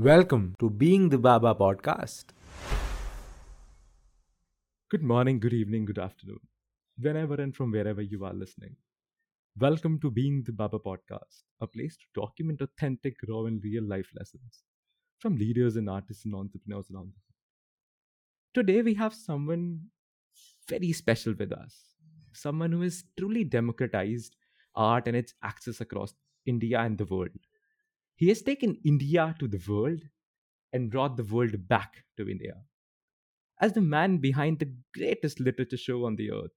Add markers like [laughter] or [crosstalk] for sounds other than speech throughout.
Welcome to Being the Baba podcast. Good morning, good evening, good afternoon, whenever and from wherever you are listening. Welcome to Being the Baba podcast, a place to document authentic, raw, and real life lessons from leaders and artists and entrepreneurs around the world. Today, we have someone very special with us, someone who has truly democratized art and its access across India and the world. He has taken India to the world and brought the world back to India. As the man behind the greatest literature show on the earth,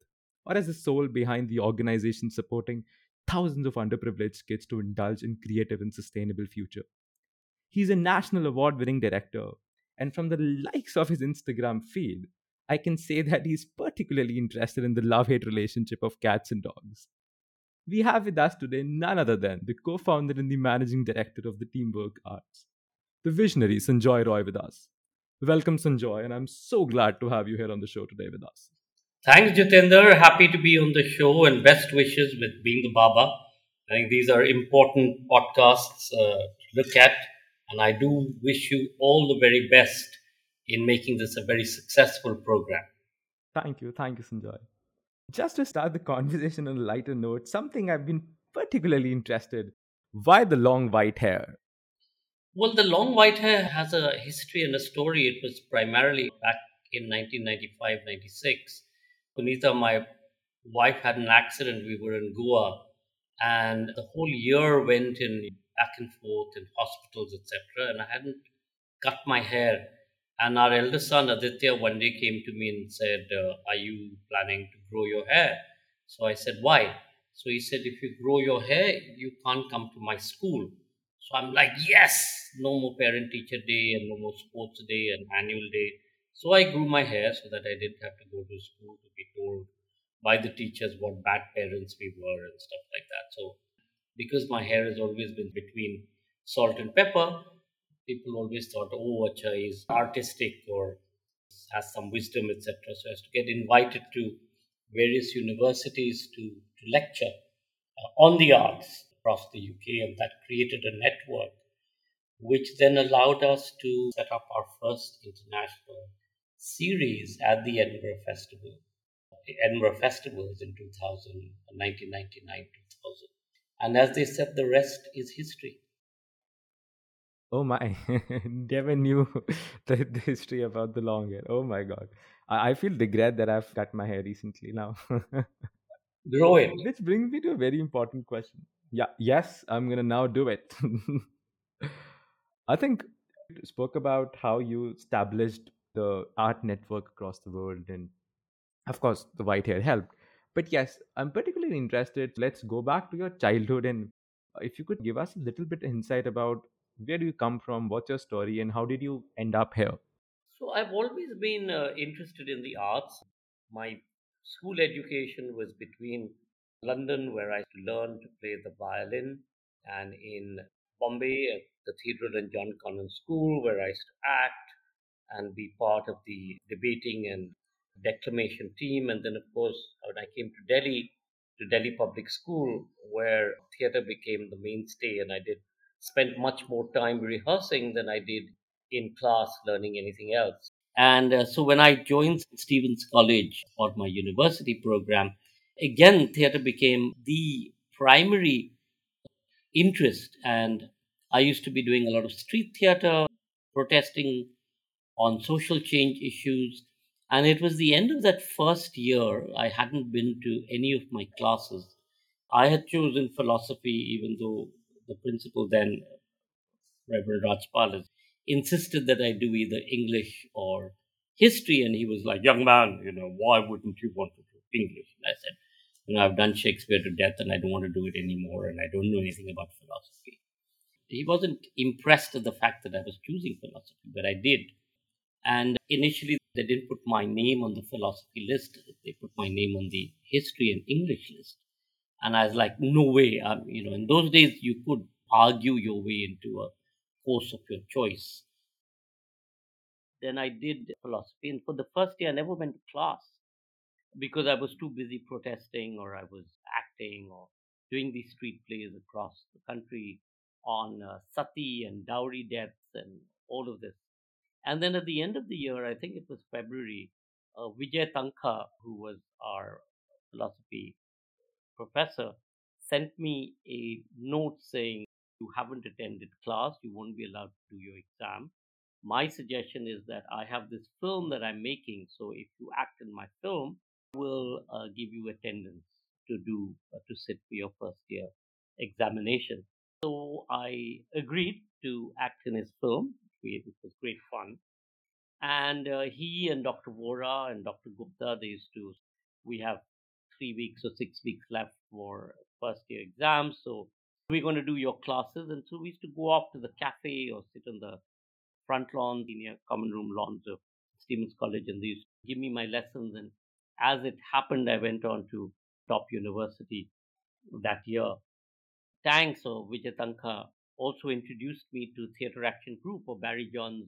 or as the soul behind the organization supporting thousands of underprivileged kids to indulge in creative and sustainable future. He's a national award winning director, and from the likes of his Instagram feed, I can say that he's particularly interested in the love hate relationship of cats and dogs. We have with us today none other than the co founder and the managing director of the Teamwork Arts, the visionary Sanjoy Roy with us. Welcome, Sanjoy, and I'm so glad to have you here on the show today with us. Thanks, Jitender. Happy to be on the show and best wishes with Being the Baba. I think these are important podcasts uh, to look at, and I do wish you all the very best in making this a very successful program. Thank you. Thank you, Sanjoy. Just to start the [laughs] conversation on a lighter note, something I've been particularly interested. Why the long white hair? Well, the long white hair has a history and a story. It was primarily back in 1995 96. Punita, my wife, had an accident. We were in Goa, and the whole year went in back and forth in hospitals, etc. And I hadn't cut my hair. And our eldest son, Aditya, one day came to me and said, uh, Are you planning to grow your hair? So I said, Why? So he said, If you grow your hair, you can't come to my school. So I'm like, Yes, no more parent teacher day and no more sports day and annual day. So I grew my hair so that I didn't have to go to school to be told by the teachers what bad parents we were and stuff like that. So because my hair has always been between salt and pepper, people always thought, oh, Acha is artistic or has some wisdom, etc. So as to get invited to various universities to, to lecture uh, on the arts across the UK, and that created a network which then allowed us to set up our first international series at the Edinburgh Festival. The Edinburgh Festival is in 2000, 1999 2000. And as they said, the rest is history. Oh my, [laughs] never knew [laughs] the, the history about the long hair. Oh my god. I, I feel regret that I've cut my hair recently now. [laughs] Grow it. Which brings me to a very important question. Yeah, yes, I'm gonna now do it. I think you spoke about how you established the art network across the world, and of course, the white hair helped. But yes, I'm particularly interested. Let's go back to your childhood, and if you could give us a little bit insight about where do you come from, what's your story, and how did you end up here? So I've always been uh, interested in the arts. My school education was between London, where I learned to play the violin, and in Bombay at Cathedral and John Connon School, where I used to act and be part of the debating and declamation team. And then, of course, when I came to Delhi, to Delhi Public School, where theatre became the mainstay, and I did spent much more time rehearsing than I did in class learning anything else. And uh, so when I joined Stevens College for my university program, again, theatre became the primary interest. And I used to be doing a lot of street theatre, protesting on social change issues. And it was the end of that first year, I hadn't been to any of my classes. I had chosen philosophy, even though the principal then, Reverend Rajpal, insisted that I do either English or history. And he was like, young man, you know, why wouldn't you want to do English? And I said, you know, I've done Shakespeare to death and I don't want to do it anymore and I don't know anything about philosophy. He wasn't impressed at the fact that I was choosing philosophy, but I did. And initially, they didn't put my name on the philosophy list. They put my name on the history and English list. And I was like, no way. Um, you know, in those days, you could argue your way into a course of your choice. Then I did philosophy. And for the first year, I never went to class because I was too busy protesting or I was acting or doing these street plays across the country. on uh, sati and dowry deaths and all of this. And then at the end of the year, I think it was February, uh, Vijay Tankha, who was our philosophy professor, sent me a note saying, You haven't attended class, you won't be allowed to do your exam. My suggestion is that I have this film that I'm making, so if you act in my film, we'll uh, give you attendance to do uh, to sit for your first year examination. So I agreed to act in his film, which was great fun. And uh, he and Dr. Vora and Dr. Gupta, they used to, we have three weeks or six weeks left for first year exams. So we're going to do your classes. And so we used to go off to the cafe or sit on the front lawn, near common room lawns of Stevens College. And they used to give me my lessons. And as it happened, I went on to top university that year. Thanks, or Vijay Tankha also introduced me to Theatre Action Group or Barry John's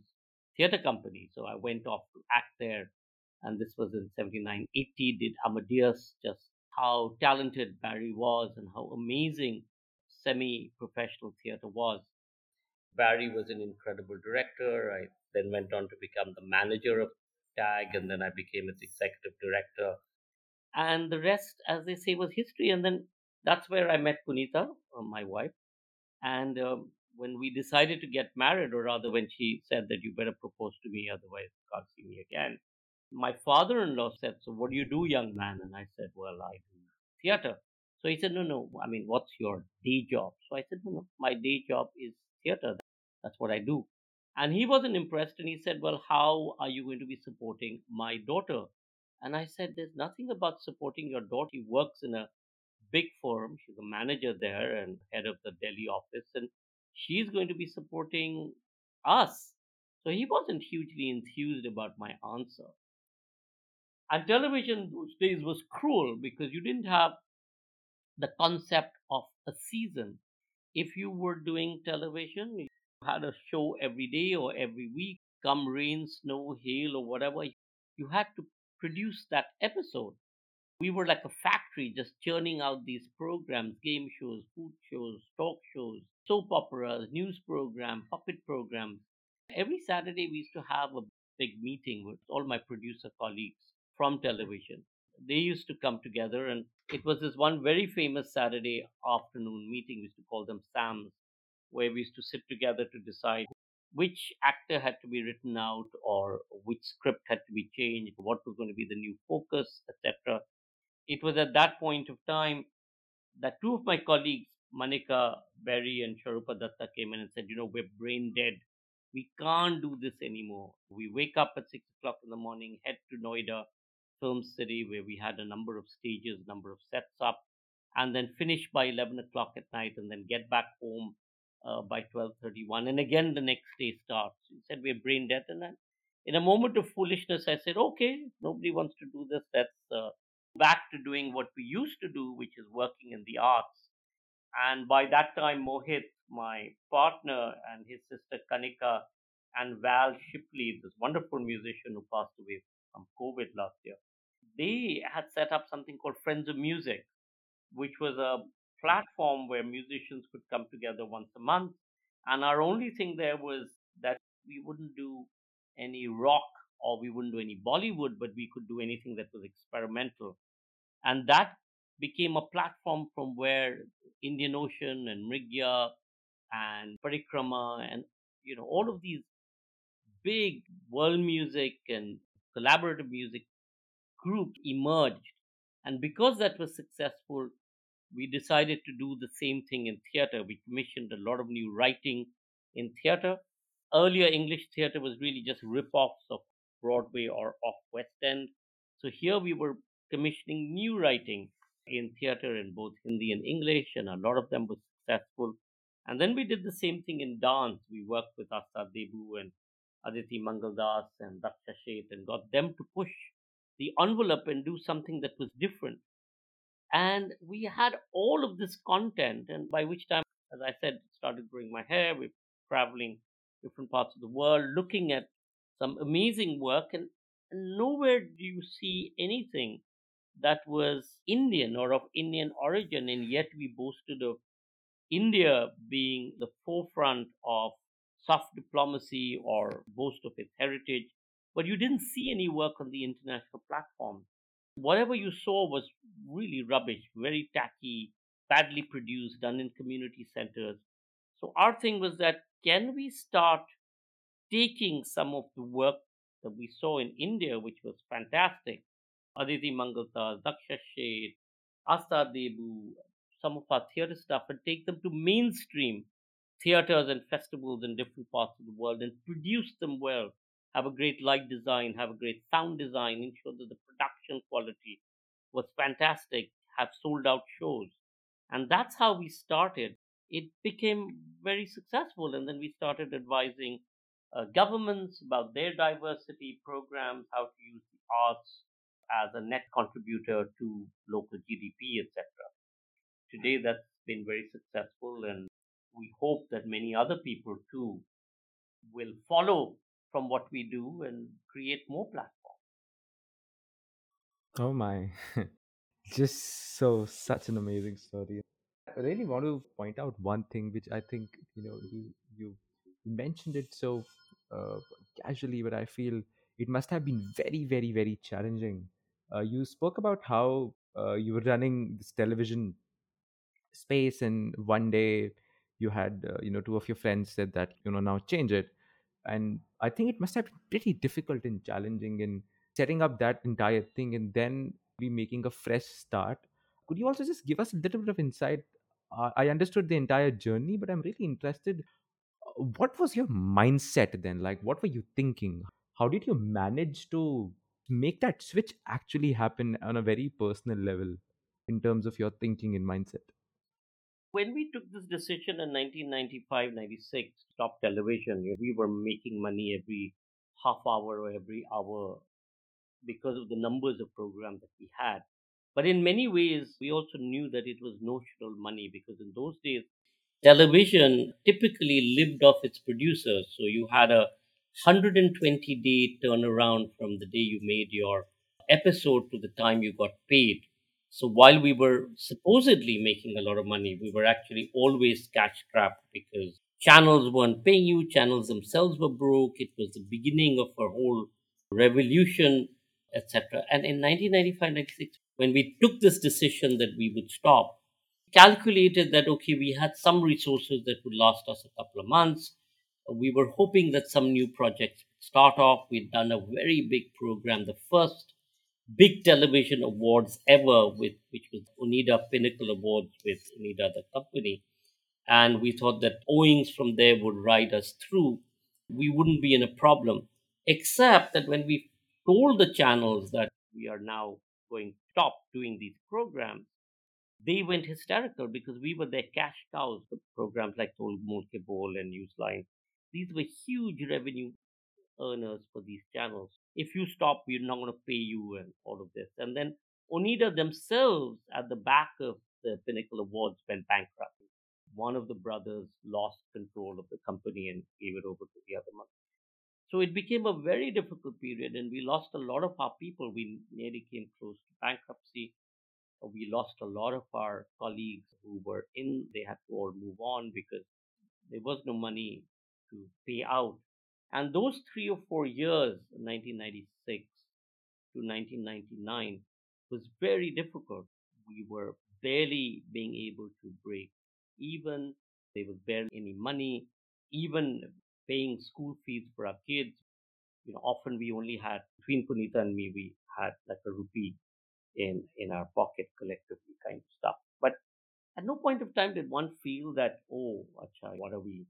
theatre company. So I went off to act there and this was in 79 80 did amadeus just how talented barry was and how amazing semi-professional theater was. Barry was an incredible director. I then went on to become the manager of tag and then i became its executive director. And the rest as they say was history. And then that's where i met punita uh, my wife. And um, when we decided to get married or rather when she said that you better propose to me otherwise you can't see me again my father in law said, So what do you do, young man? And I said, Well, I do theater. So he said, No, no, I mean, what's your day job? So I said, No, no, my day job is theater. That's what I do. And he wasn't impressed and he said, Well, how are you going to be supporting my daughter? And I said, There's nothing about supporting your daughter. She works in a big firm. She's a manager there and head of the Delhi office. And she's going to be supporting us. So he wasn't hugely enthused about my answer. And television those days was cruel because you didn't have the concept of a season. If you were doing television, you had a show every day or every week, come rain, snow, hail, or whatever, you had to produce that episode. We were like a factory just churning out these programs, game shows, food shows, talk shows, soap operas, news programs, puppet programs. Every Saturday, we used to have a big meeting with all my producer colleagues from mm-hmm. television. They used to come together, and it was this one very famous Saturday afternoon meeting. We used to call them SAMs, where we used to sit together to decide which actor had to be written out or which script had to be changed, what was going to be the new focus, etc. It was at that point of time that two of my colleagues, Manika Berry and Sharupa Datta, came in and said, You know, we're brain dead. We can't do this anymore. We wake up at six o'clock in the morning, head to Noida, Film City, where we had a number of stages, number of sets up, and then finish by 11 o'clock at night, and then get back home uh, by 12:31, and again the next day starts. He said we're brain dead, and then in a moment of foolishness, I said, okay, nobody wants to do this. Let's uh, back to doing what we used to do, which is working in the arts. And by that time, Mohit, my partner, and his sister Kanika, and Val Shipley, this wonderful musician who passed away from COVID last year, they had set up something called Friends of Music, which was a platform where musicians could come together once a month. And our only thing there was that we wouldn't do any rock or we wouldn't do any Bollywood, but we could do anything that was experimental. And that became a platform from where Indian Ocean and Mrigya and Parikrama and you know all of these big world music and collaborative music group emerged. And because that was successful, we decided to do the same thing in theater. We commissioned a lot of new writing in theater. Earlier, English theater was really just rip offs of Broadway or off West End. So here we were commissioning new writing in theater in both Hindi and English, and a lot of them were successful. And then we did the same thing in dance. We worked with Astad Deboo and Aditi Mangaldas and Daksha Sheth and got them to push the envelope and do something that was different. And we had all of this content, and by which time, as I said, started growing my hair. We're traveling different parts of the world, looking at some amazing work, and, and nowhere do you see anything that was Indian or of Indian origin, and yet we boasted of India being the forefront of soft diplomacy or boast of its heritage, but you didn't see any work on the international platform. Whatever you saw was really rubbish, very tacky, badly produced, done in community centers. So our thing was that can we start taking some of the work that we saw in India, which was fantastic, Aditi Mangaldas, Daksha Sheth, Astad Deboo, some of our theatre stuff, and take them to mainstream theaters and festivals in different parts of the world and produce them well. Have a great light design, have a great sound design, ensure that the production quality was fantastic, have sold out shows. And that's how we started. It became very successful, and then we started advising uh, governments about their diversity programs, how to use the arts as a net contributor to local GDP, etc. Today, that's been very successful, and we hope that many other people too will follow from what we do and create more platforms. Oh my. [laughs] Just so such an amazing story. I really want to point out one thing which I think, you know, you you mentioned it so uh, casually, but I feel it must have been very, very, very challenging. Uh, you spoke about how uh, you were running this television space, and one day you had, uh, you know, two of your friends said that, you know, now change it. And I think it must have been pretty difficult and challenging in setting up that entire thing and then be making a fresh start. Could you also just give us a little bit of insight? Uh, I understood the entire journey, but I'm really interested what was your mindset then like what were you thinking how did you manage to make that switch actually happen on a very personal level in terms of your thinking and mindset When we took this decision in 1995 96, stop television, we were making money every half hour or every hour because of the numbers of programs that we had. But in many ways, we also knew that it was notional money because in those days, television typically lived off its producers. So you had a 120 day turnaround from the day you made your episode to the time you got paid. So while we were supposedly making a lot of money, we were actually always cash strapped because channels weren't paying you, channels themselves were broke. It was the beginning of a whole revolution, etc. And in 1995 96, when we took this decision that we would stop, calculated that okay, we had some resources that would last us a couple of months. We were hoping that some new projects would start off. We'd done a very big program, the first big television awards ever, with which was Onida Pinnacle Awards with Onida the company. And we thought that owings from there would ride us through. We wouldn't be in a problem, except that when we told the channels that we are now going to stop doing these programs, they went hysterical because we were their cash cows. Programs like Tol Mol Ke Bol and Newsline, these were huge revenue earners for these channels. If you stop, we're not going to pay you and all of this. And then Onida themselves, at the back of the Pinnacle Awards, went bankrupt. One of the brothers lost control of the company and gave it over to the other one. So it became a very difficult period, and we lost a lot of our people. We nearly came close to bankruptcy we lost a lot of our colleagues who were in, they had to all move on because there was no money to pay out. And those three or four years, 1996 to 1999, was very difficult. We were barely being able to break even. There was barely any money, even paying school fees for our kids. You know, often we only had, between Punita and me, we had like a rupee in in our pocket collectively kind of stuff but at no point of time did one feel that oh acha, what are we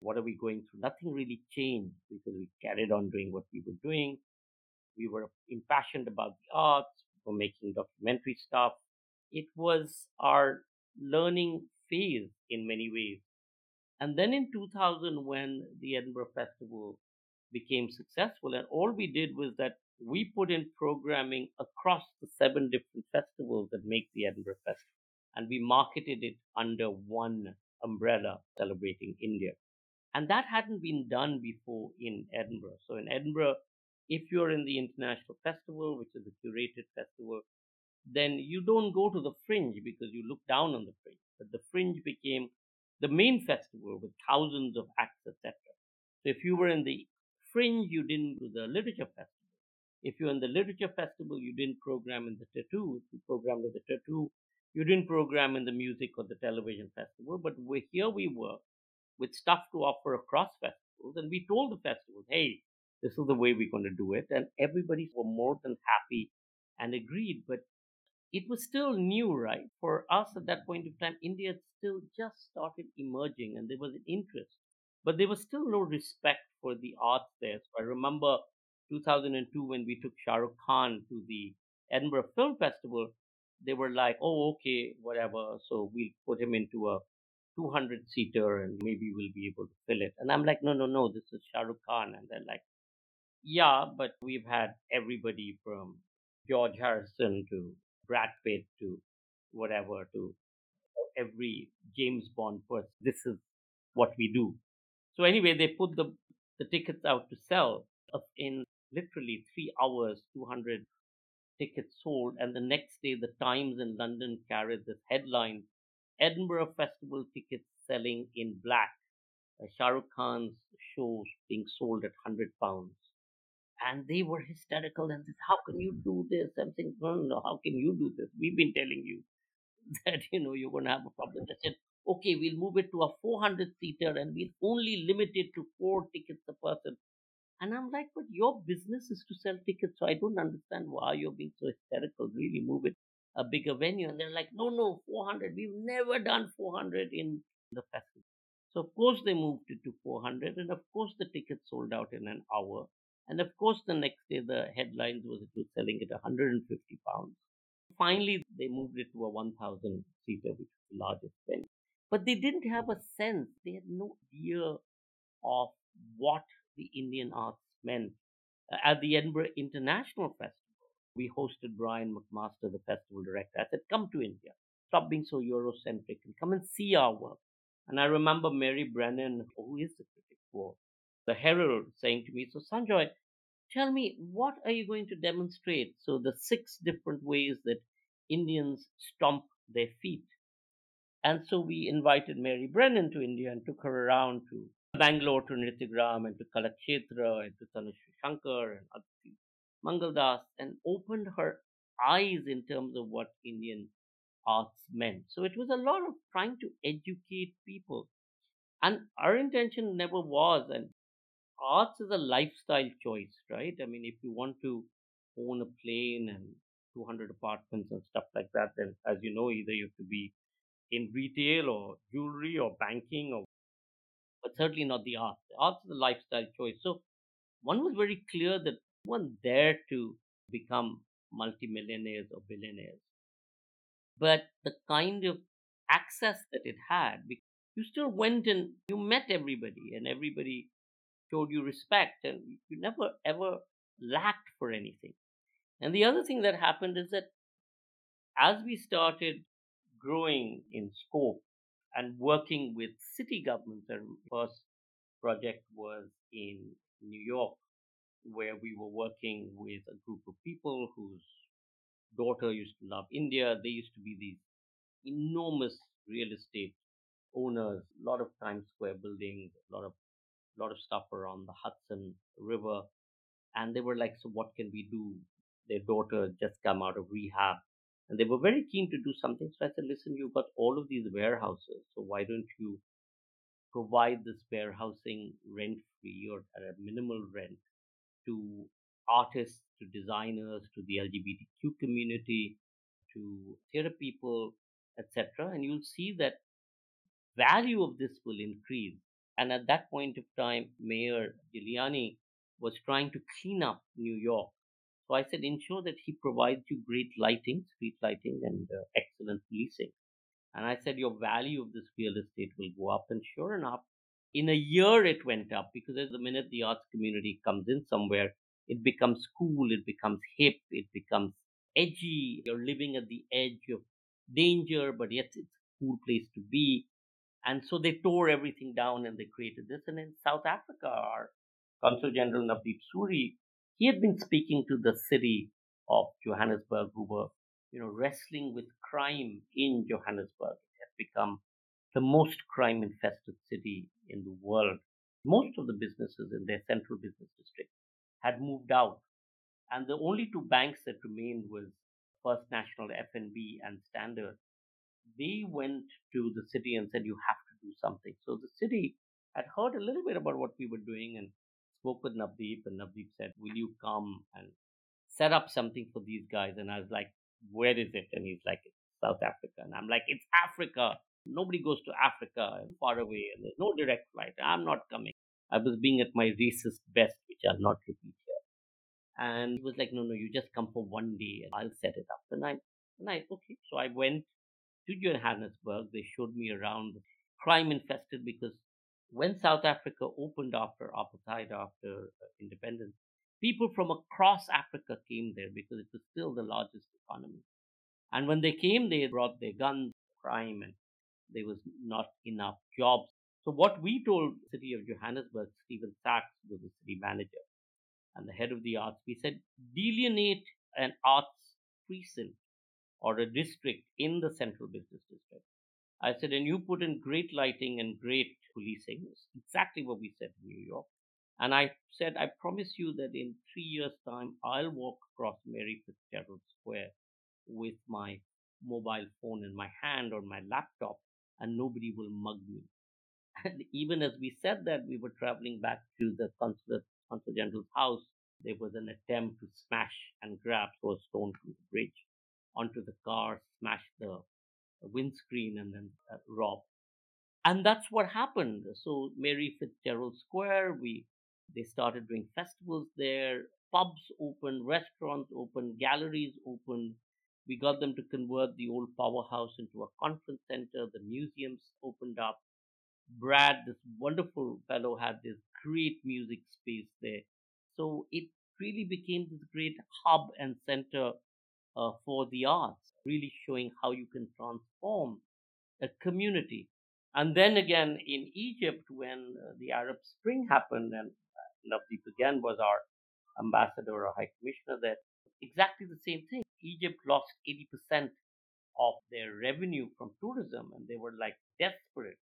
what are we going through nothing really changed because we carried on doing what we were doing we were impassioned about the arts we were making documentary stuff it was our learning phase in many ways and then in 2000 when the edinburgh festival became successful and all we did was that we put in programming across the seven different festivals that make the Edinburgh Festival. And we marketed it under one umbrella celebrating India. And that hadn't been done before in Edinburgh. So in Edinburgh, if you're in the International Festival, which is a curated festival, then you don't go to the fringe because you look down on the fringe. But the fringe became the main festival with thousands of acts, etc. So if you were in the fringe, you didn't do the literature festival. If you're in the literature festival, you didn't program in the tattoo. If you programmed in the tattoo, you didn't program in the music or the television festival. But here we were with stuff to offer across festivals, and we told the festivals, "Hey, this is the way we're going to do it," and everybody were more than happy and agreed. But it was still new, right? For us at that point of time, India still just started emerging, and there was an interest, but there was still no respect for the arts there. So I remember 2002 when we took Shah Rukh Khan to the Edinburgh Film Festival, they were like, oh, okay, whatever. So we'll put him into a 200 seater and maybe we'll be able to fill it. And I'm like, no, no, no, this is Shah Rukh Khan. And they're like, yeah, but we've had everybody from George Harrison to Brad Pitt to whatever to every James Bond person. This is what we do. So anyway, they put the, the tickets out to sell in literally three hours, 200 tickets sold. And the next day, the Times in London carried this headline Edinburgh Festival tickets selling in black. Uh, Shah Rukh Khan's shows being sold at 100 pounds. And they were hysterical and said, How can you do this? I'm saying, No, no, how can you do this? We've been telling you [laughs] that, you know, you're going to have a problem. They said, Okay, we'll move it to a 400 seater and we'll only limit it to four tickets a person. And I'm like, but your business is to sell tickets, so I don't understand why you're being so hysterical. Really move it a bigger venue. And they're like, no, no, 400. We've never done 400 in the festival. So of course they moved it to 400, and of course the tickets sold out in an hour. And of course the next day the headlines was it was selling at 150 pounds. Finally they moved it to a 1,000 seater, which was the largest venue. But they didn't have a sense. They had no idea of what the Indian arts meant. Uh, at the Edinburgh International Festival, we hosted Brian McMaster, the festival director. I said, Come to India, stop being so Eurocentric and come and see our work. And I remember Mary Brennan, who is the critic for the Herald, saying to me, So, Sanjoy, tell me, what are you going to demonstrate? So, the six different ways that Indians stomp their feet. And so we invited Mary Brennan to India and took her around to Bangalore to Nrityagram and to Kalakshetra and to Tanushree Shankar and Mangaldas and opened her eyes in terms of what Indian arts meant. So it was a lot of trying to educate people. And our intention never was, and arts is a lifestyle choice, right? I mean, if you want to own a plane and 200 apartments and stuff like that, then as you know, either you have to be in retail or jewelry or banking or but certainly not the arts. The arts is a lifestyle choice. So one was very clear that one there to become multimillionaires or billionaires. But the kind of access that it had, you still went and you met everybody and everybody showed you respect and you never ever lacked for anything. And the other thing that happened is that as we started growing in scope and working with city governments. Our first project was in New York, where we were working with a group of people whose daughter used to love India. They used to be these enormous real estate owners, a lot of Times Square buildings, a lot of a lot of stuff around the Hudson River. And they were like, So what can we do? Their daughter just come out of rehab and they were very keen to do something. So I said, listen, you've got all of these warehouses. So why don't you provide this warehousing rent free or at a minimal rent to artists, to designers, to the LGBTQ community, to theater people, etc. And you'll see that value of this will increase. And at that point of time, Mayor Giuliani was trying to clean up New York so I said, ensure that he provides you great lighting, street lighting, and uh, excellent leasing. And I said, your value of this real estate will go up. And sure enough, in a year it went up because as the minute the arts community comes in somewhere, it becomes cool, it becomes hip, it becomes edgy. You're living at the edge of danger, but yet it's a cool place to be. And so they tore everything down and they created this. And in South Africa, our Consul General Navdeep Suri he had been speaking to the city of Johannesburg, who were, you know, wrestling with crime in Johannesburg. It had become the most crime infested city in the world. Most of the businesses in their central business district had moved out, and the only two banks that remained was First National FNB and Standard. They went to the city and said, You have to do something. So the city had heard a little bit about what we were doing and spoke with Navdeep, and Navdeep said, Will you come and set up something for these guys? And I was like, Where is it? And he's like, South Africa. And I'm like, It's Africa. Nobody goes to Africa far away, and there's no direct flight. I'm not coming. I was being at my racist best, which I'll not repeat here. And he was like, No, no, you just come for one day and I'll set it up. And I, and I, okay. So I went to Johannesburg. They showed me around crime infested because when South Africa opened after apartheid, after uh, independence, people from across Africa came there because it was still the largest economy. And when they came, they brought their guns, crime, and there was not enough jobs. So what we told city of Johannesburg, Stephen Sachs who was the city manager and the head of the arts, we said delineate an arts precinct or a district in the central business district. I said, and you put in great lighting and great policing. It's exactly what we said in New York. And I said, I promise you that in three years' time, I'll walk across Mary Fitzgerald Square with my mobile phone in my hand or my laptop, and nobody will mug me. And even as we said that, we were traveling back to the consulate, consul general's house. There was an attempt to smash and grab a stone from the bridge onto the car, smash the windscreen, and then uh, rob. And that's what happened. So Mary Fitzgerald Square, we they started doing festivals there. Pubs opened, restaurants opened, galleries opened. We got them to convert the old powerhouse into a conference center. The museums opened up. Brad, this wonderful fellow, had this great music space there. So it really became this great hub and center uh, for the arts, really showing how you can transform a community. And then again in Egypt, when uh, the Arab Spring happened, and Navdeep again was our ambassador or high commissioner there, exactly the same thing. Egypt lost 80% of their revenue from tourism, and they were like desperate.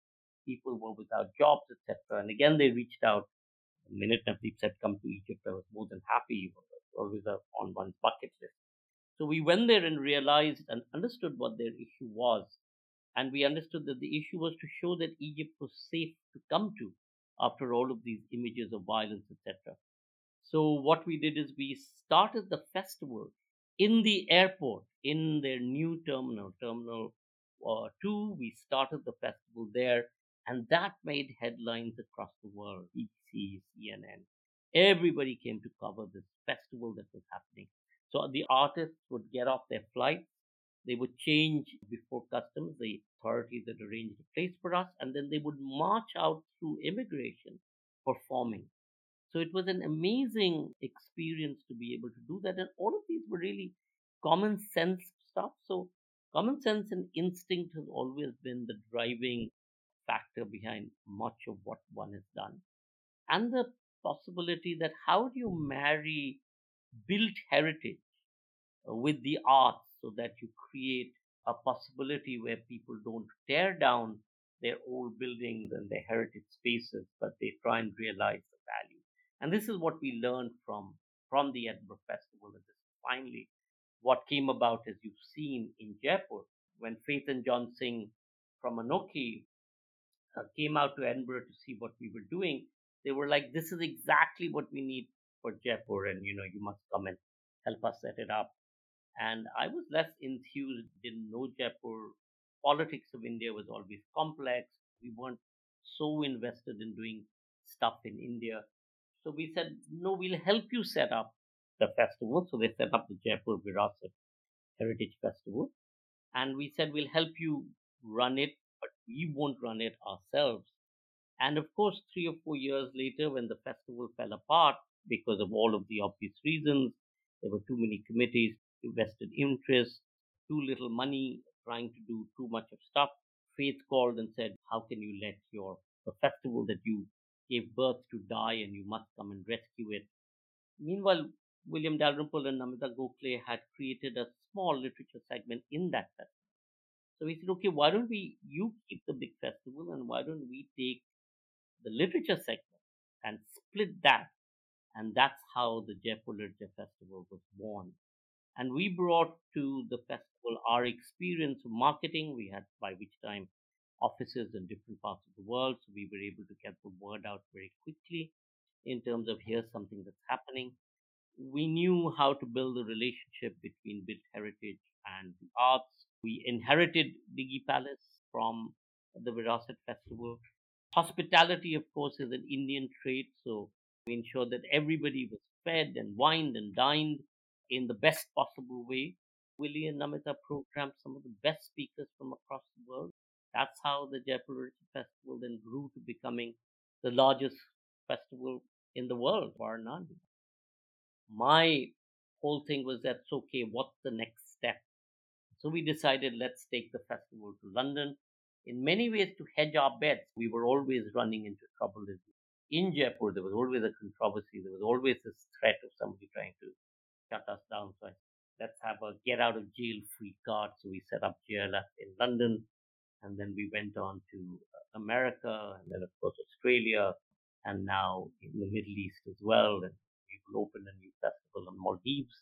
People were without jobs, etc. And again, they reached out. The minute Navdeep said, "Come to Egypt," I was more than happy. Always on one's bucket list. So we went there and realized and understood what their issue was. And we understood that the issue was to show that Egypt was safe to come to after all of these images of violence, etc. So what we did is we started the festival in the airport, in their new terminal, Terminal uh, 2. We started the festival there, and that made headlines across the world, BBC, CNN. Everybody came to cover this festival that was happening. So the artists would get off their flights, they would change before customs, the authorities had arranged a place for us, and then they would march out through immigration performing. So it was an amazing experience to be able to do that. And all of these were really common sense stuff. So common sense and instinct has always been the driving factor behind much of what one has done. And the possibility that how do you marry built heritage uh, with the arts so that you create a possibility where people don't tear down their old buildings and their heritage spaces, but they try and realize the value. And this is what we learned from, from the Edinburgh Festival. And this is finally what came about, as you've seen in Jaipur, when Faith and John Singh from Anokhi uh, came out to Edinburgh to see what we were doing. They were like, this is exactly what we need for Jaipur, and you know, you must come and help us set it up. And I was less enthused, didn't know Jaipur. Politics of India was always complex. We weren't so invested in doing stuff in India. So we said, no, we'll help you set up the festival. So they set up the Jaipur Virasat Heritage Festival. And we said, we'll help you run it, but we won't run it ourselves. And of course, three or four years later, when the festival fell apart because of all of the obvious reasons, there were too many committees, vested interest, too little money, trying to do too much of stuff. Faith called and said, How can you let your the festival that you gave birth to die and you must come and rescue it? Meanwhile, William Dalrymple and Namita Gokhale had created a small literature segment in that festival. So we said, okay, why don't we, you keep the big festival and why don't we take the literature segment and split that? And that's how the Jaipur Literature Festival was born. And we brought to the festival our experience of marketing. We had, by which time, offices in different parts of the world. So we were able to get the word out very quickly in terms of here's something that's happening. We knew how to build a relationship between built heritage and the arts. We inherited Diggi Palace from the Virasat Festival. Hospitality, of course, is an Indian trait, so we ensured that everybody was fed and wined and dined in the best possible way. Willie and Namita programmed some of the best speakers from across the world. That's how the Jaipur Festival then grew to becoming the largest festival in the world, bar none. My whole thing was that's okay, what's the next step? So we decided let's take the festival to London. In many ways, to hedge our bets, we were always running into trouble. In Jaipur, there was always a controversy. There was always this threat of somebody trying to shut us down. So I let's have a get out of jail free card. So we set up JLF in London, and then we went on to uh, America, and then of course Australia, and now in the Middle East as well. And we will open a new festival in Maldives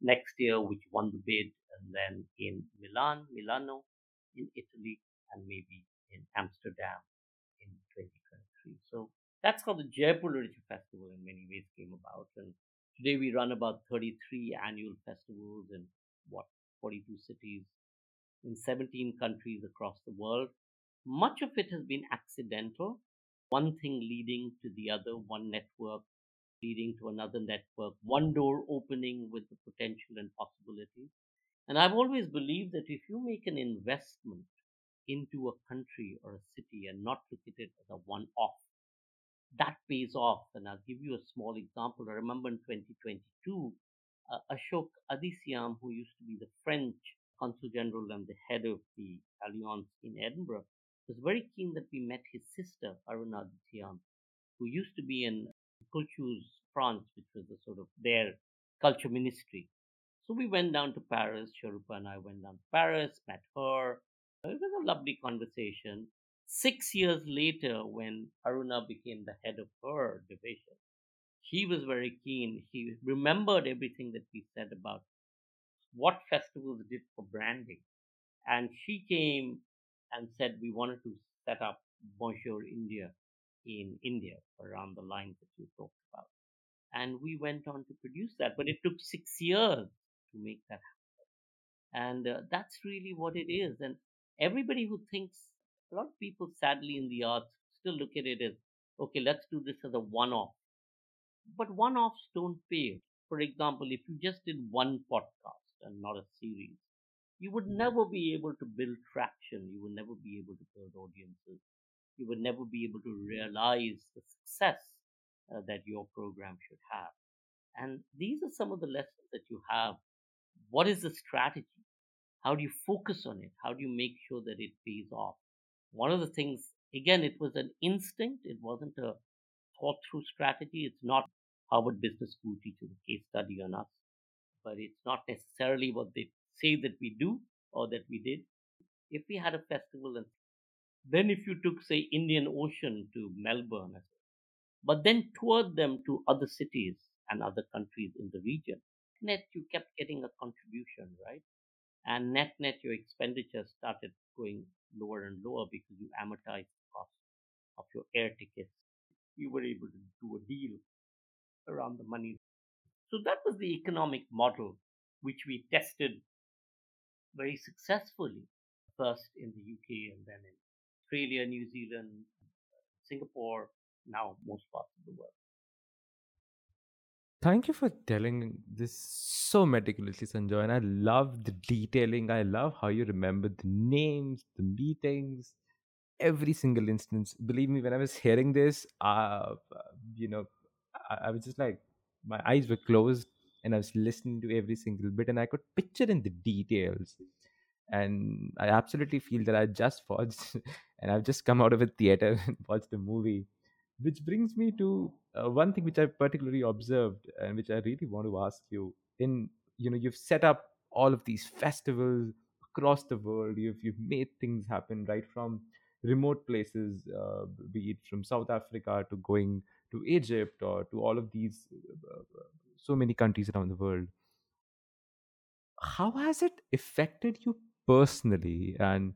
next year, which won the bid, and then in Milan, Milano, in Italy, and maybe in Amsterdam in 2023. So that's how the Jaipur Literature Festival in many ways came about. And today we run about 33 annual festivals in what 42 cities in 17 countries across the world. Much of it has been accidental, one thing leading to the other, one network leading to another network, one door opening with the potential and possibilities. And I've always believed that if you make an investment into a country or a city and not look at it as a one off, that pays off. And I'll give you a small example. I remember in 2022, uh, Ashok Adiceam, who used to be the French Consul General and the head of the Alliance in Edinburgh, was very keen that we met his sister, Aruna Adiceam, who used to be in Culture France, which was the sort of their culture ministry. So we went down to Paris. Sharupa and I went down to Paris, met her. It was a lovely conversation. Six years later, when Aruna became the head of her division, he was very keen. He remembered everything that we said about what festivals did for branding. And she came and said we wanted to set up Bonjour India in India around the lines that you talked about. And we went on to produce that, but it took six years to make that happen. And uh, that's really what it is. And everybody who thinks, a lot of people sadly in the arts still look at it as, okay, let's do this as a one off. But one offs don't pay. For example, if you just did one podcast and not a series, you would never be able to build traction. You would never be able to build audiences. You would never be able to realize the success uh, that your program should have. And these are some of the lessons that you have. What is the strategy? How do you focus on it? How do you make sure that it pays off? One of the things, again, it was an instinct. It wasn't a thought through strategy. It's not Harvard Business School teaches a case study on us, but it's not necessarily what they say that we do or that we did. If we had a festival and then if you took, say, Indian Ocean to Melbourne, but then toured them to other cities and other countries in the region, net you kept getting a contribution, right? And net net your expenditure started going lower and lower because you amortized the cost of your air tickets. You were able to do a deal around the money. So that was the economic model which we tested very successfully, first in the UK and then in Australia, New Zealand, Singapore, now most parts of the world. Thank you for telling this so meticulously, Sanjoy. And I love the detailing. I love how you remember the names, the meetings, every single instance. Believe me, when I was hearing this, uh, you know, I, I was just like, my eyes were closed and I was listening to every single bit and I could picture in the details. And I absolutely feel that I just [laughs] watched and I've just come out of a theater [laughs] and watched a movie. Which brings me to uh, one thing which I particularly observed and which I really want to ask you. In you know, you've set up all of these festivals across the world. You've you've made things happen right from remote places, uh, be it from South Africa to going to Egypt or to all of these uh, uh, so many countries around the world. How has it affected you personally, and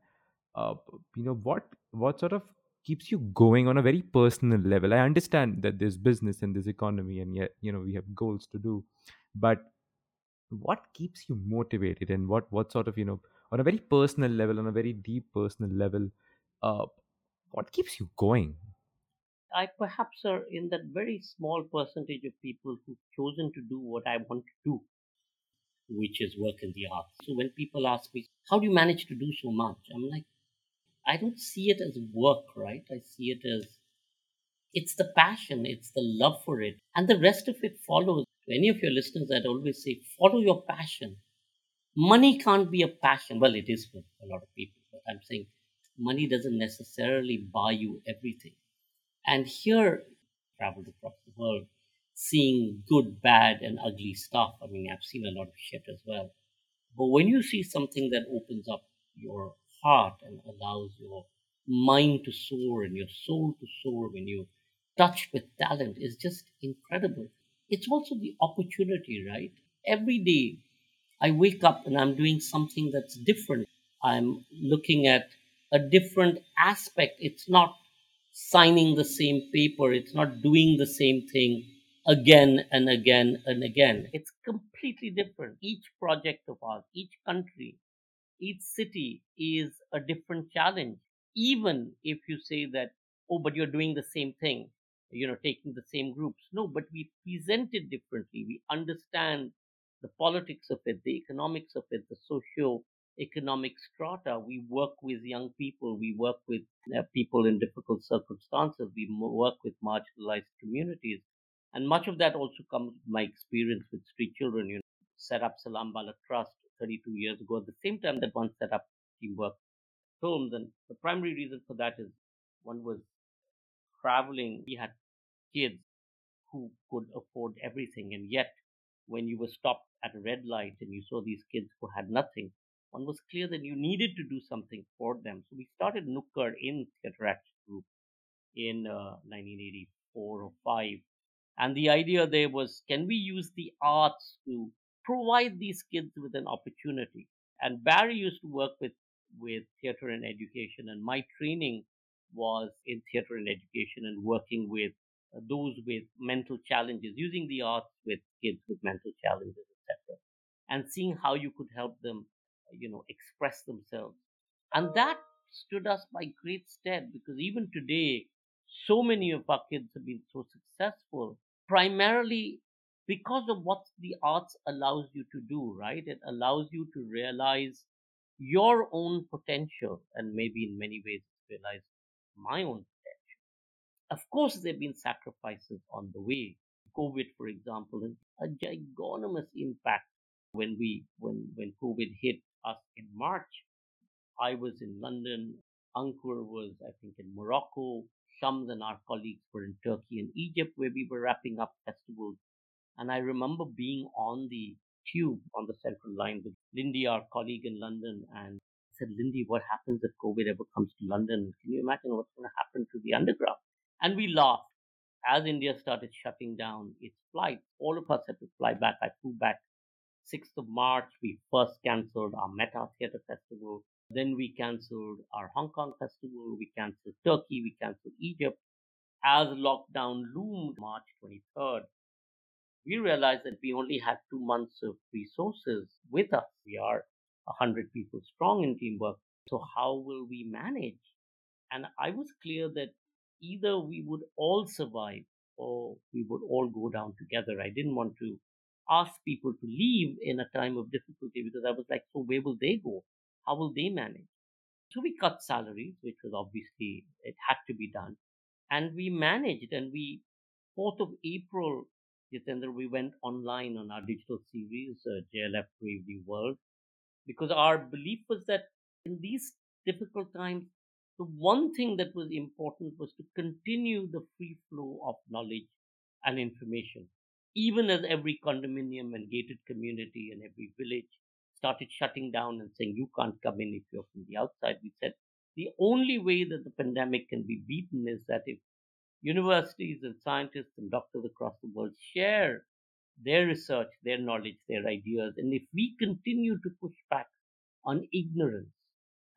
uh, you know what what sort of keeps you going on a very personal level? I understand that there's business and there's economy, and yet you know we have goals to do, but what keeps you motivated and what what sort of you know on a very personal level on a very deep personal level uh what keeps you going I perhaps are in that very small percentage of people who've chosen to do what I want to do, which is work in the arts. So when people ask me, how do you manage to do so much? I'm like, I don't see it as work, right? I see it as it's the passion, it's the love for it, and the rest of it follows. To any of your listeners, I'd always say, follow your passion. Money can't be a passion. Well, it is for a lot of people, but I'm saying money doesn't necessarily buy you everything. And here, traveled across the world, seeing good, bad, and ugly stuff. I mean, I've seen a lot of shit as well. But when you see something that opens up your heart and allows your mind to soar and your soul to soar when you touch with talent is just incredible. It's also the opportunity, right? Every day I wake up and I'm doing something that's different. I'm looking at a different aspect. It's not signing the same paper, it's not doing the same thing again and again and again. It's completely different. Each project of ours, each country, each city is a different challenge. Even if you say that, oh, but you're doing the same thing, you know, taking the same groups. No, but we present it differently. We understand the politics of it, the economics of it, the socio economic strata. We work with young people. We work with uh, people in difficult circumstances. We work with marginalized communities. And much of that also comes from my experience with street children. You know, set up Salaam Baalak Trust 32 years ago at the same time that one set up Teamwork Films. And the primary reason for that is one was traveling. We had kids who could afford everything. And yet, when you were stopped at a red light and you saw these kids who had nothing, one was clear that you needed to do something for them. So we started Nukkad in Theatre Action Group in uh, 1984 or 5. And the idea there was can we use the arts to provide these kids with an opportunity? And Barry used to work with, with theatre and education, and my training was in theatre and education and working with uh, those with mental challenges, using the arts with kids with mental challenges, etc., and seeing how you could help them you know, express themselves. And that stood us by great stead because even today, so many of our kids have been so successful, primarily because of what the arts allows you to do, right? It allows you to realize your own potential and maybe in many ways realize my own potential. Of course, there have been sacrifices on the way. COVID, for example, is a gigantic impact when we when when COVID hit us in March. I was in London. Ankur was, I think, in Morocco. Shams and our colleagues were in Turkey and Egypt, where we were wrapping up festivals. And I remember being on the tube on the central line with Lindy, our colleague in London, and I said, Lindy, what happens if COVID ever comes to London? Can you imagine what's going to happen to the underground? And we laughed. As India started shutting down its flights, all of us had to fly back. I flew back 6th of March, we first cancelled our Meta Theatre Festival. Then we cancelled our Hong Kong Festival. We cancelled Turkey. We cancelled Egypt. As lockdown loomed March 23rd, we realized that we only had two months of resources with us. We are 100 people strong in teamwork. So, how will we manage? And I was clear that either we would all survive or we would all go down together. I didn't want to ask people to leave in a time of difficulty because I was like, so where will they go? How will they manage? So we cut salaries, which was obviously, it had to be done. And we managed and we, 4th of April, Jitendra, we went online on our digital series, uh, JLF Brave New World, because our belief was that in these difficult times, the one thing that was important was to continue the free flow of knowledge and information even as every condominium and gated community and every village started shutting down and saying, you can't come in if you're from the outside, we said the only way that the pandemic can be beaten is that if universities and scientists and doctors across the world share their research, their knowledge, their ideas, and if we continue to push back on ignorance,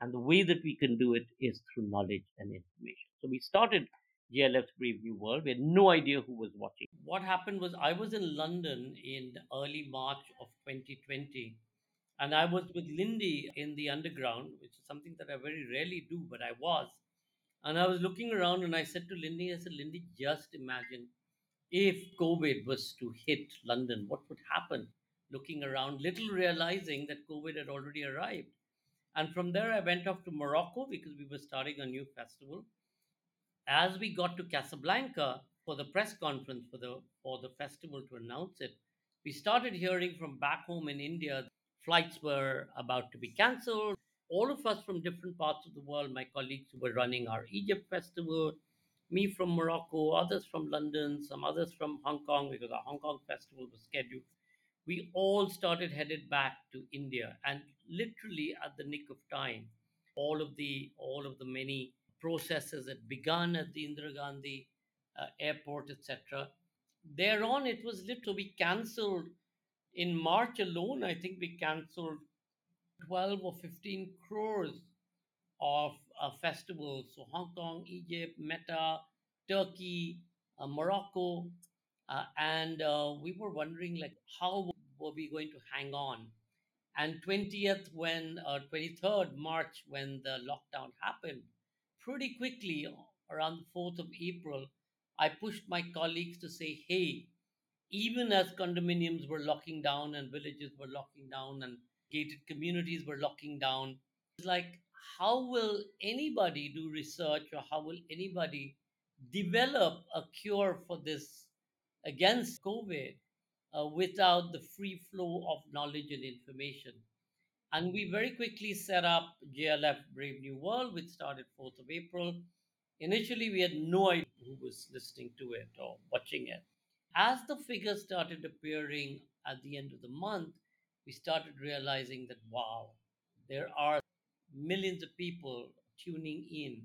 and the way that we can do it is through knowledge and information. So we started JLF's Brave New World. We had no idea who was watching. What happened was I was in London in early March of 2020, and I was with Lindy in the underground, which is something that I very rarely do, but I was. And I was looking around and I said to Lindy, I said, Lindy, just imagine if COVID was to hit London, what would happen? Looking around, little realizing that COVID had already arrived. And from there, I went off to Morocco because we were starting a new festival. As we got to Casablanca for the press conference for the for the festival to announce it, we started hearing from back home in India flights were about to be cancelled. All of us from different parts of the world, my colleagues who were running our Egypt festival, me from Morocco, others from London, some others from Hong Kong because our Hong Kong festival was scheduled. We all started headed back to India, and literally at the nick of time, all of the all of the many processes that began at the Indira Gandhi uh, airport, etc. Thereon, it was literally cancelled in March alone. I think we cancelled 12 or 15 crores of uh, festivals. So Hong Kong, Egypt, Meta, Turkey, uh, Morocco, uh, and uh, we were wondering like how were we going to hang on? And 20th, when uh, 23rd March, when the lockdown happened, pretty quickly around the 4th of April, I pushed my colleagues to say, hey, even as condominiums were locking down and villages were locking down and gated communities were locking down, it's like, how will anybody do research or how will anybody develop a cure for this against COVID uh, without the free flow of knowledge and information? And we very quickly set up JLF Brave New World, which started 4th of April. Initially, we had no idea who was listening to it or watching it. As the figures started appearing at the end of the month, we started realizing that wow, there are millions of people tuning in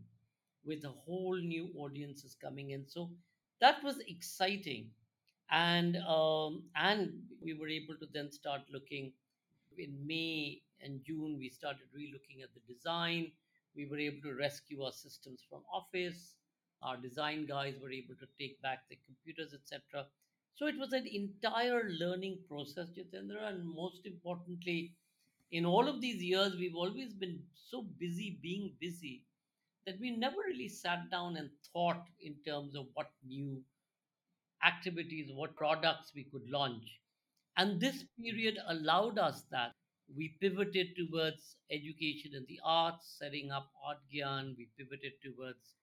with a whole new audiences coming in. So that was exciting. And um, and we were able to then start looking in May and June, we started re-looking at the design. We were able to rescue our systems from office. Our design guys were able to take back the computers, etc. So it was an entire learning process, Jitendra. And most importantly, in all of these years, we've always been so busy being busy that we never really sat down and thought in terms of what new activities, what products we could launch. And this period allowed us that. We pivoted towards education and the arts, setting up Art Gyan. We pivoted towards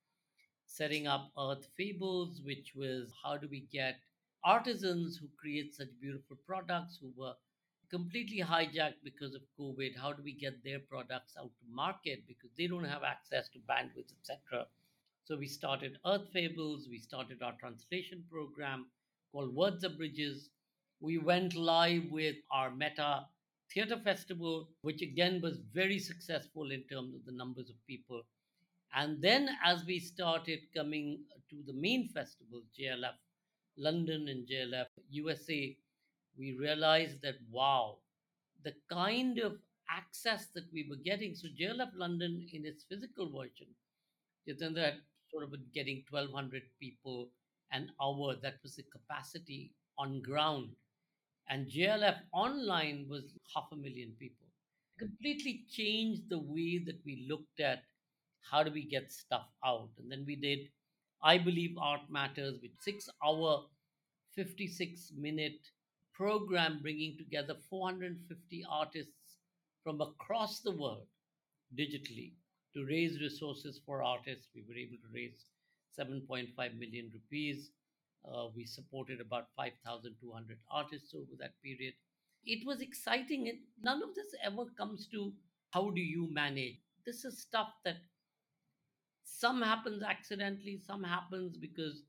setting up Earth Fables, which was how do we get artisans who create such beautiful products who were completely hijacked because of COVID. How do we get their products out to market because they don't have access to bandwidth, etc. So we started Earth Fables. We started our translation program called Words of Bridges. We went live with our Meta Theatre Festival, which again was very successful in terms of the numbers of people. And then as we started coming to the main festival, JLF London and JLF USA, we realized that wow, the kind of access that we were getting. So JLF London in its physical version, Jitendra had sort of getting 1,200 people an hour. That was the capacity on ground. And JLF online was half a million people. Completely changed the way that we looked at how do we get stuff out. And then we did, I believe, Art Matters, which six hour, 56 minute program bringing together 450 artists from across the world digitally to raise resources for artists. We were able to raise 7.5 million rupees. Uh, we supported about 5,200 artists over that period. It was exciting, and none of this ever comes to how do you manage. This is stuff that some happens accidentally, some happens because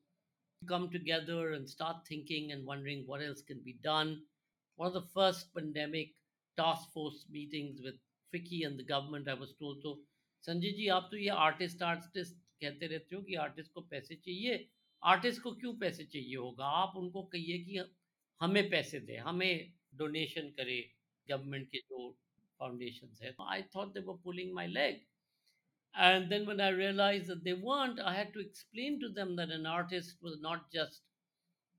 you come together and start thinking and wondering what else can be done. One of the first pandemic task force meetings with FICCI and the government, I was told, so Sanjay ji आप artist, artist, artist, artist, कहते artist, हो कि artist को पैसे artist को क्यों पैसे चाहिए होगा आप उनको कहिए कि हमें पैसे दें हमें डोनेशन करे गवर्नमेंट के जो फाउंडेशन है I thought they were pulling my leg and then when I realized that they weren't, I had to explain to them that an artist was not just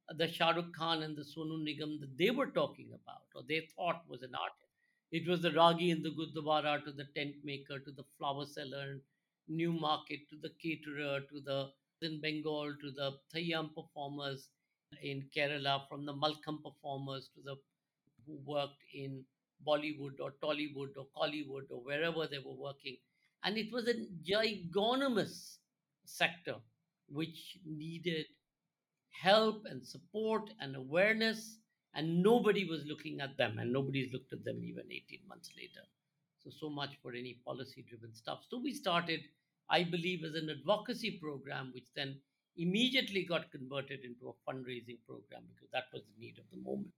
the Shah Rukh Khan and the Sonu Nigam that they were talking about or they thought was an artist. It was the Ragi in the Gurdwara to the tent maker to the flower seller in New Market to the caterer to the in Bengal to the Theyyam performers in Kerala from the Mallakhamb performers to the who worked in Bollywood or Tollywood or Kollywood or wherever they were working. And it was a giganimous sector which needed help and support and awareness and nobody was looking at them and nobody's looked at them even 18 months later. So so much for any policy driven stuff. So we started i believe as an advocacy program which then immediately got converted into a fundraising program because that was the need of the moment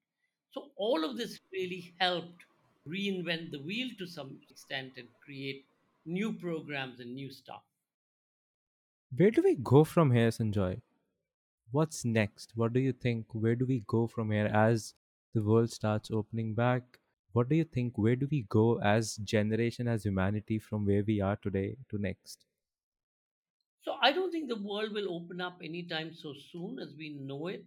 so all of this really helped reinvent the wheel to some extent and create new programs and new stuff. Where do we go from here, Sanjoy? What's next? What do you think? Where do we go from here as the world starts opening back? What do you think? Where do we go as generation, as humanity, from where we are today to next? So I don't think the world will open up anytime so soon as we know it.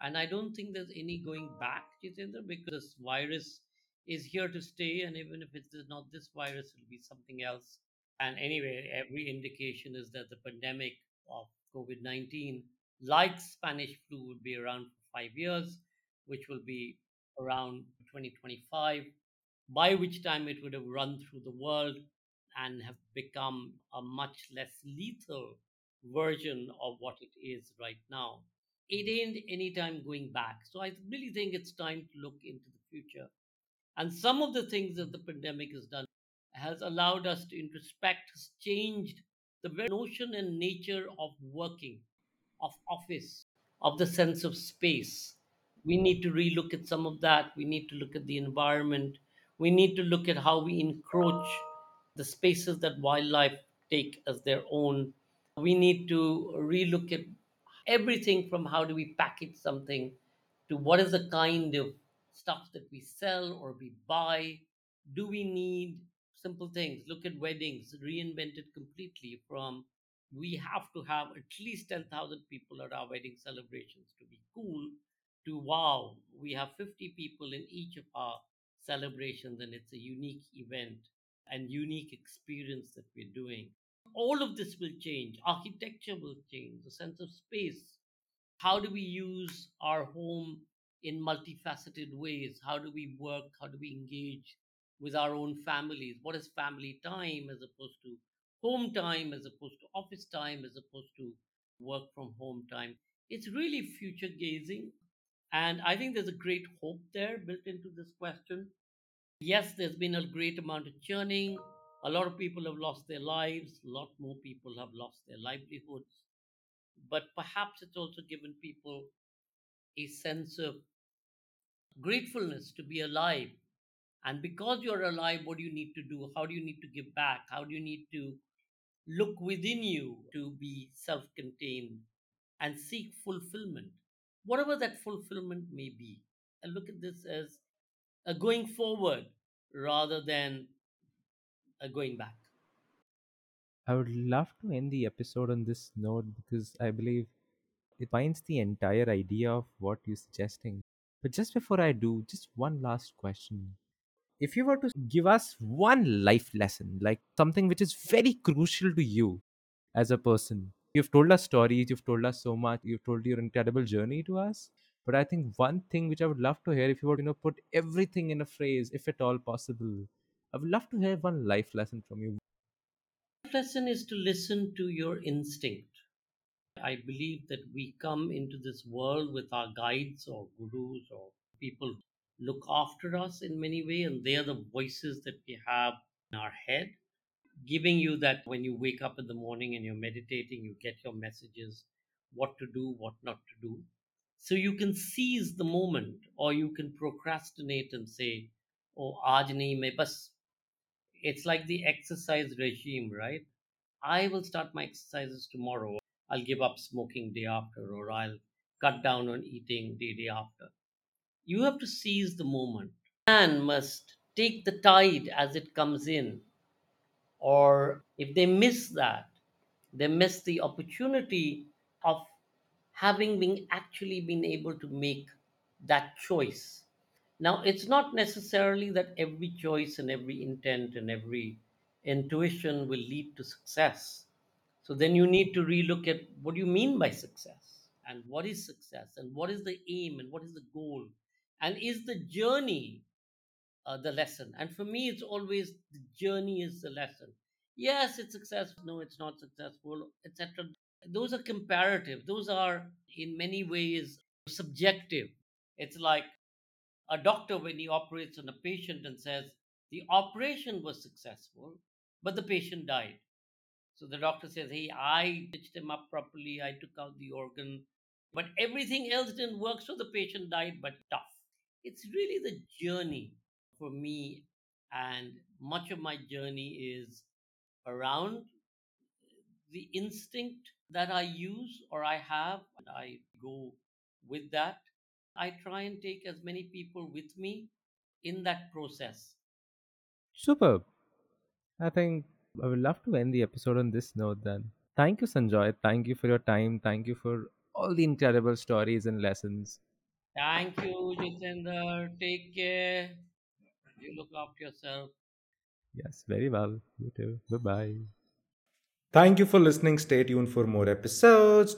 And I don't think there's any going back, Jitendra, because this virus is here to stay. And even if it's not this virus, it'll be something else. And anyway, every indication is that the pandemic of COVID 19, like Spanish flu, would be around for five years, which will be around 2025, by which time it would have run through the world and have become a much less lethal version of what it is right now. It ain't any time going back. So I really think it's time to look into the future and some of the things that the pandemic has done has allowed us to introspect, has changed the very notion and nature of working, of office, of the sense of space. We need to relook at some of that. We need to look at the environment. We need to look at how we encroach the spaces that wildlife take as their own. We need to relook at everything from how do we package something to what is the kind of stuff that we sell or we buy? Do we need simple things? Look at weddings, reinvented completely from we have to have at least 10,000 people at our wedding celebrations to be cool to wow, we have 50 people in each of our celebrations and it's a unique event and unique experience that we're doing. All of this will change. Architecture will change, the sense of space. How do we use our home in multifaceted ways. How do we work? How do we engage with our own families? What is family time as opposed to home time, as opposed to office time, as opposed to work from home time? It's really future gazing. And I think there's a great hope there built into this question. Yes, there's been a great amount of churning. A lot of people have lost their lives. A lot more people have lost their livelihoods. But perhaps it's also given people a sense of gratefulness to be alive. And because you're alive, what do you need to do? How do you need to give back? How do you need to look within you to be self contained and seek fulfillment, whatever that fulfillment may be? And look at this as a going forward rather than a going back. I would love to end the episode on this note because I believe it binds the entire idea of what you're suggesting. But just before I do, just one last question. If you were to give us one life lesson, like something which is very crucial to you as a person, you've told us stories, you've told us so much, you've told your incredible journey to us. But I think one thing which I would love to hear, if you to you know, put everything in a phrase, if at all possible, I would love to hear one life lesson from you. Life lesson is to listen to your instinct. I believe that we come into this world with our guides or gurus or people look after us in many ways, and they are the voices that we have in our head, giving you that when you wake up in the morning and you're meditating, you get your messages, what to do, what not to do. So you can seize the moment, or you can procrastinate and say, oh aaj nahi mein bas it's like the exercise regime right? I will start my exercises tomorrow. I'll give up smoking day after or i'll cut down on eating day day after. You have to seize the moment. Man must take the tide as it comes in or if they miss that they miss the opportunity of having been actually been able to make that choice now it's not necessarily that every choice and every intent and every intuition will lead to success so then you need to relook at what do you mean by success and what is success and what is the aim and what is the goal and is the journey uh, the lesson. And for me, it's always the journey is the lesson. Yes, it's successful. No, it's not successful, etc. Those are comparative. Those are in many ways subjective. It's like a doctor when he operates on a patient and says the operation was successful, but the patient died. So the doctor says, Hey, I stitched him up properly, I took out the organ, but everything else didn't work, so the patient died, but tough. It's really the journey for me, and much of my journey is around the instinct that I use or I have, and I go with that. I try and take as many people with me in that process. Superb. I think I would love to end the episode on this note then. Thank you, Sanjoy. Thank you for your time. Thank you for all the incredible stories and lessons. Thank you, Jitendra. Take care. You look after yourself. Yes, very well. You too. Bye bye. Thank you for listening. Stay tuned for more episodes.